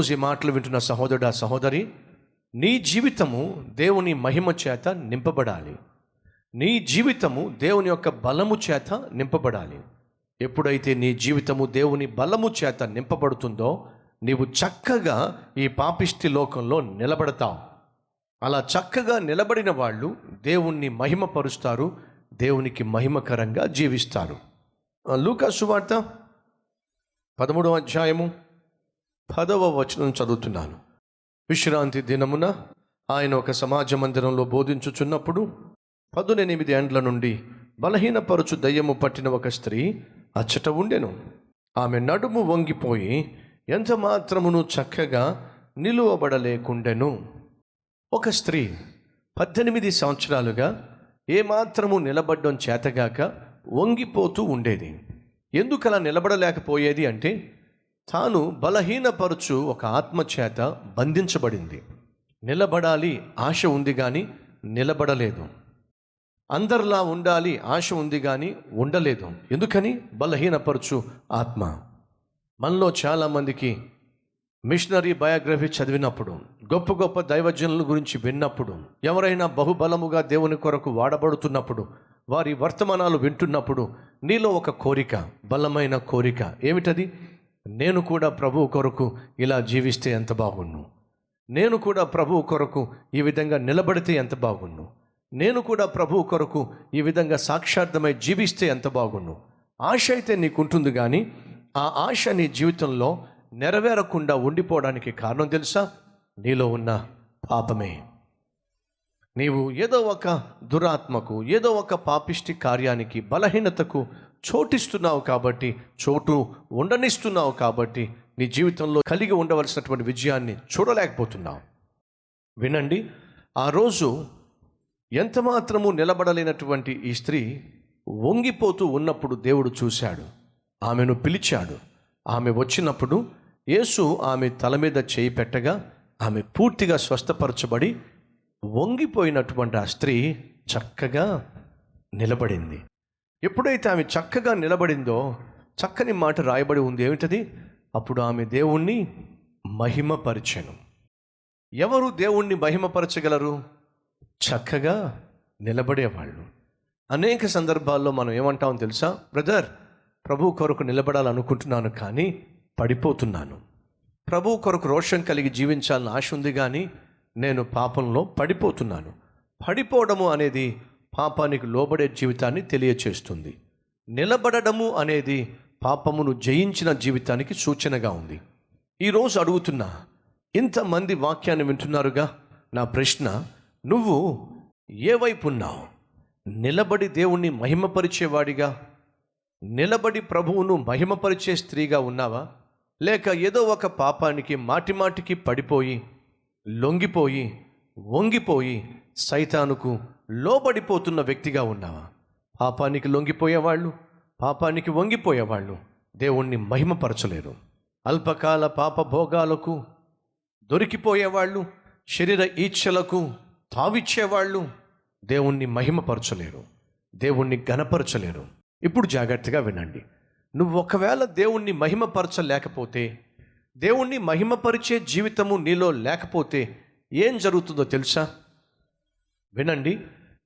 ఈరోజు ఈ మాటలు వింటున్న సహోదరుడు సహోదరి నీ జీవితము దేవుని మహిమ చేత నింపబడాలి. నీ జీవితము దేవుని యొక్క బలము చేత నింపబడాలి. ఎప్పుడైతే నీ జీవితము దేవుని బలము చేత నింపబడుతుందో నీవు చక్కగా ఈ పాపిష్టి లోకంలో నిలబడతావు. అలా చక్కగా నిలబడిన వాళ్ళు దేవుణ్ణి మహిమపరుస్తారు దేవునికి మహిమకరంగా జీవిస్తారు. లూకా సువార్త పదమూడవ అధ్యాయము పదవ వచనం చదువుతున్నాను. విశ్రాంతి దినమున ఆయన ఒక సమాజ మందిరంలో బోధించుచున్నప్పుడు పదునెనిమిది ఏండ్ల నుండి బలహీనపరుచు దయ్యము పట్టిన ఒక స్త్రీ అచ్చట ఉండెను. ఆమె నడుము వంగిపోయి ఎంత మాత్రమును చక్కగా నిలువబడలేకుండెను. ఒక స్త్రీ పద్దెనిమిది సంవత్సరాలుగా ఏమాత్రము నిలబడ్డం చేతగాక వంగిపోతూ ఉండేది. ఎందుకలా నిలబడలేకపోయేది అంటే తాను బలహీనపరచు ఒక ఆత్మ చేత బంధించబడింది. నిలబడాలి ఆశ ఉంది కానీ నిలబడలేదు. అందరిలా ఉండాలి ఆశ ఉంది కానీ ఉండలేదు. ఎందుకని? బలహీనపరచు ఆత్మ. మనలో చాలామందికి మిషనరీ బయోగ్రఫీ చదివినప్పుడు గొప్ప గొప్ప దైవజనుల గురించి విన్నప్పుడు ఎవరైనా బహుబలముగా దేవుని కొరకు వాడబడుతున్నప్పుడు వారి వర్తమానాలు వింటున్నప్పుడు నీలో ఒక కోరిక బలమైన కోరిక ఏమిటది? నేను కూడా ప్రభువు కొరకు ఇలా జీవిస్తే ఎంత బాగున్ను? నేను కూడా ప్రభువు కొరకు ఈ విధంగా నిలబడితే ఎంత బాగున్ను? నేను కూడా ప్రభువు కొరకు ఈ విధంగా సాక్షార్థమై జీవిస్తే ఎంత బాగున్ను? ఆశ అయితే నీకుంటుంది కానీ ఆ ఆశ నీ జీవితంలో నెరవేరకుండా ఉండిపోవడానికి కారణం తెలుసా? నీలో ఉన్న పాపమే. నీవు ఏదో ఒక దురాత్మకు ఏదో ఒక పాపిష్టి కార్యానికి బలహీనతకు చోటిస్తున్నావు కాబట్టి చోటు ఉండనిస్తున్నావు కాబట్టి నీ జీవితంలో కలిగి ఉండవలసినటువంటి విజయాన్ని చూడలేకపోతున్నావు. వినండి ఆ రోజు ఎంత మాత్రము నిలబడలేనటువంటి ఈ స్త్రీ వంగిపోతూ ఉన్నప్పుడు దేవుడు చూశాడు. ఆమెను పిలిచాడు. ఆమె వచ్చినప్పుడు యేసు ఆమె తల మీద చేయి పెట్టగా ఆమె పూర్తిగా స్వస్థపరచబడి వంగిపోయినటువంటి ఆ స్త్రీ చక్కగా నిలబడింది. ఎప్పుడైతే ఆమె చక్కగా నిలబడిందో చక్కని మాట రాయబడి ఉంది ఏమిటది? అప్పుడు ఆమె దేవుణ్ణి మహిమపరిచెను. ఎవరు దేవుణ్ణి మహిమపరచగలరు? చక్కగా నిలబడేవాళ్ళు. అనేక సందర్భాల్లో మనం ఏమంటామో తెలుసా? బ్రదర్ ప్రభు కొరకు నిలబడాలనుకుంటున్నాను కానీ పడిపోతున్నాను. ప్రభు కొరకు రోషం కలిగి జీవించాలని ఆశ ఉంది కానీ నేను పాపంలో పడిపోతున్నాను. పడిపోవడము అనేది పాపానికి లోబడే జీవితాన్ని తెలియచేస్తుంది. నిలబడడము అనేది పాపమును జయించిన జీవితానికి సూచనగా ఉంది. ఈరోజు అడుగుతున్నా ఇంతమంది వాక్యాన్ని వింటున్నారుగా? నా ప్రశ్న నువ్వు ఏ వైపు ఉన్నావు? నిలబడి దేవుణ్ణి మహిమపరిచేవాడిగా? నిలబడి ప్రభువును మహిమపరిచే స్త్రీగా ఉన్నావా? లేక ఏదో ఒక పాపానికి మాటిమాటికి పడిపోయి లొంగిపోయి వంగిపోయి సైతానుకు లోబడిపోతున్న వ్యక్తిగా ఉన్నావా? పాపానికి లొంగిపోయేవాళ్ళు పాపానికి వంగిపోయేవాళ్ళు దేవుణ్ణి మహిమపరచలేరు. అల్పకాల పాప భోగాలకు దొరికిపోయేవాళ్ళు శరీర ఈచ్ఛలకు తావిచ్చేవాళ్ళు దేవుణ్ణి మహిమపరచలేరు దేవుణ్ణి గణపరచలేరు ఇప్పుడు జాగ్రత్తగా వినండి. నువ్వు ఒకవేళ దేవుణ్ణి మహిమపరచలేకపోతే దేవుణ్ణి మహిమపరిచే జీవితము నీలో లేకపోతే ఏం జరుగుతుందో తెలుసా? వినండి.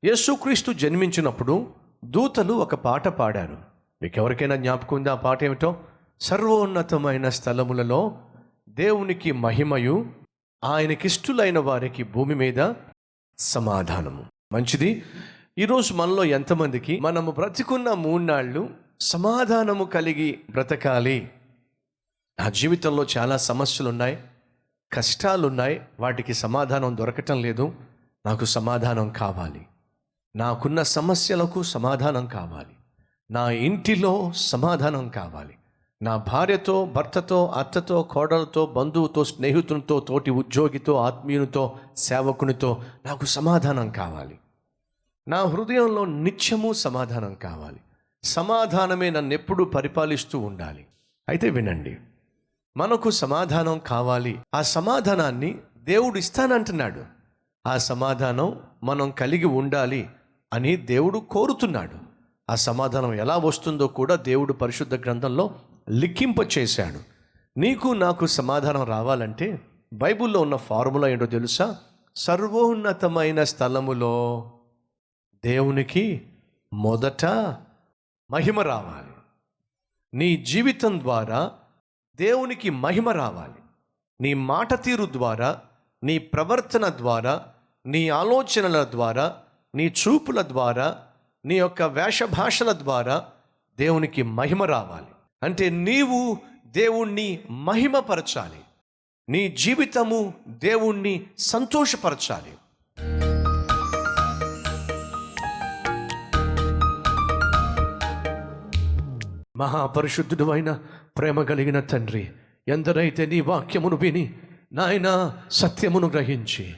యేసుక్రీస్తు జన్మించినప్పుడు దూతలు ఒక పాట పాడారు. మీకు ఎవరికైనా జ్ఞాపకం ఉంది ఆ పాట ఏమిటో? సర్వోన్నతమైన స్థలములలో దేవునికి మహిమయు ఆయనకిష్టులైన వారికి భూమి మీద సమాధానము. మంచిది. ఈరోజు మనలో ఎంతమందికి మనము బ్రతికున్న మూడు సమాధానము కలిగి బ్రతకాలి. నా జీవితంలో చాలా సమస్యలు ఉన్నాయి కష్టాలున్నాయి వాటికి సమాధానం దొరకటం లేదు నాకు సమాధానం కావాలి. నాకున్న సమస్యలకు సమాధానం కావాలి. నా ఇంటిలో సమాధానం కావాలి. నా భార్యతో భర్తతో అత్తతో కోడలతో బంధువుతో స్నేహితునితో తోటి ఉద్యోగితో ఆత్మీయునితో సేవకునితో నాకు సమాధానం కావాలి. నా హృదయంలో నిత్యము సమాధానం కావాలి. సమాధానమే నన్ను ఎప్పుడూ పరిపాలిస్తూ ఉండాలి. అయితే వినండి మనకు సమాధానం కావాలి. ఆ సమాధానాన్ని దేవుడు ఇస్తానంటున్నాడు. ఆ సమాధానం మనం కలిగి ఉండాలి. అని దేవుడు కోరుతున్నాడు. ఆ సమాధానం ఎలా వస్తుందో కూడా దేవుడు పరిశుద్ధ గ్రంథంలో లిఖింప చేశాడు. నీకు నాకు సమాధానం రావాలంటే బైబిల్లో ఉన్న ఫార్ములా ఏంటో తెలుసా? సర్వోన్నతమైన స్థలములో దేవునికి మొదట మహిమ రావాలి. నీ జీవితం ద్వారా దేవునికి మహిమ రావాలి. నీ మాట తీరు ద్వారా నీ ప్రవర్తన ద్వారా నీ ఆలోచనల ద్వారా నీ చూపుల ద్వారా నీ యొక్క వేషభాషల ద్వారా దేవునికి మహిమ రావాలి. అంటే నీవు దేవుణ్ణి మహిమపరచాలి. నీ జీవితము దేవుణ్ణి సంతోషపరచాలి. మహాపరిశుద్ధుడు అయిన ప్రేమ కలిగిన తండ్రి ఎందరైతే నీ వాక్యమును విని నాయన సత్యమును గ్రహించి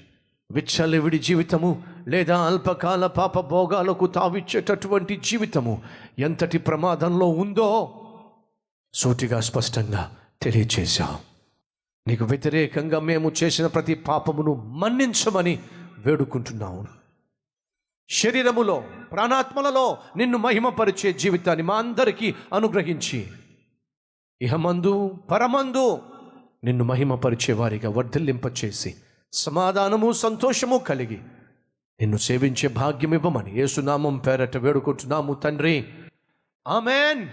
విచ్చలవిడి జీవితము లేదా అల్పకాల పాప భోగాలకు తావిచ్చేటటువంటి జీవితము ఎంతటి ప్రమాదంలో ఉందో సూటిగా స్పష్టంగా తెలియచేశాం. నీకు వ్యతిరేకంగా మేము చేసిన ప్రతి పాపమును మన్నించమని వేడుకుంటున్నాము శరీరములో ప్రాణాత్మలలో నిన్ను మహిమపరిచే జీవితాన్ని మా అందరికీ అనుగ్రహించి ఇహమందు పరమందు నిన్ను మహిమపరిచే వారిగా వర్ధిల్లింపచేసి సమాధానము సంతోషము కలిగి నిన్ను సేవించే భాగ్యం ఇవ్వమని ఏసునామం పేరట వేడుకుంటున్నాము తండ్రి. ఆమెన్.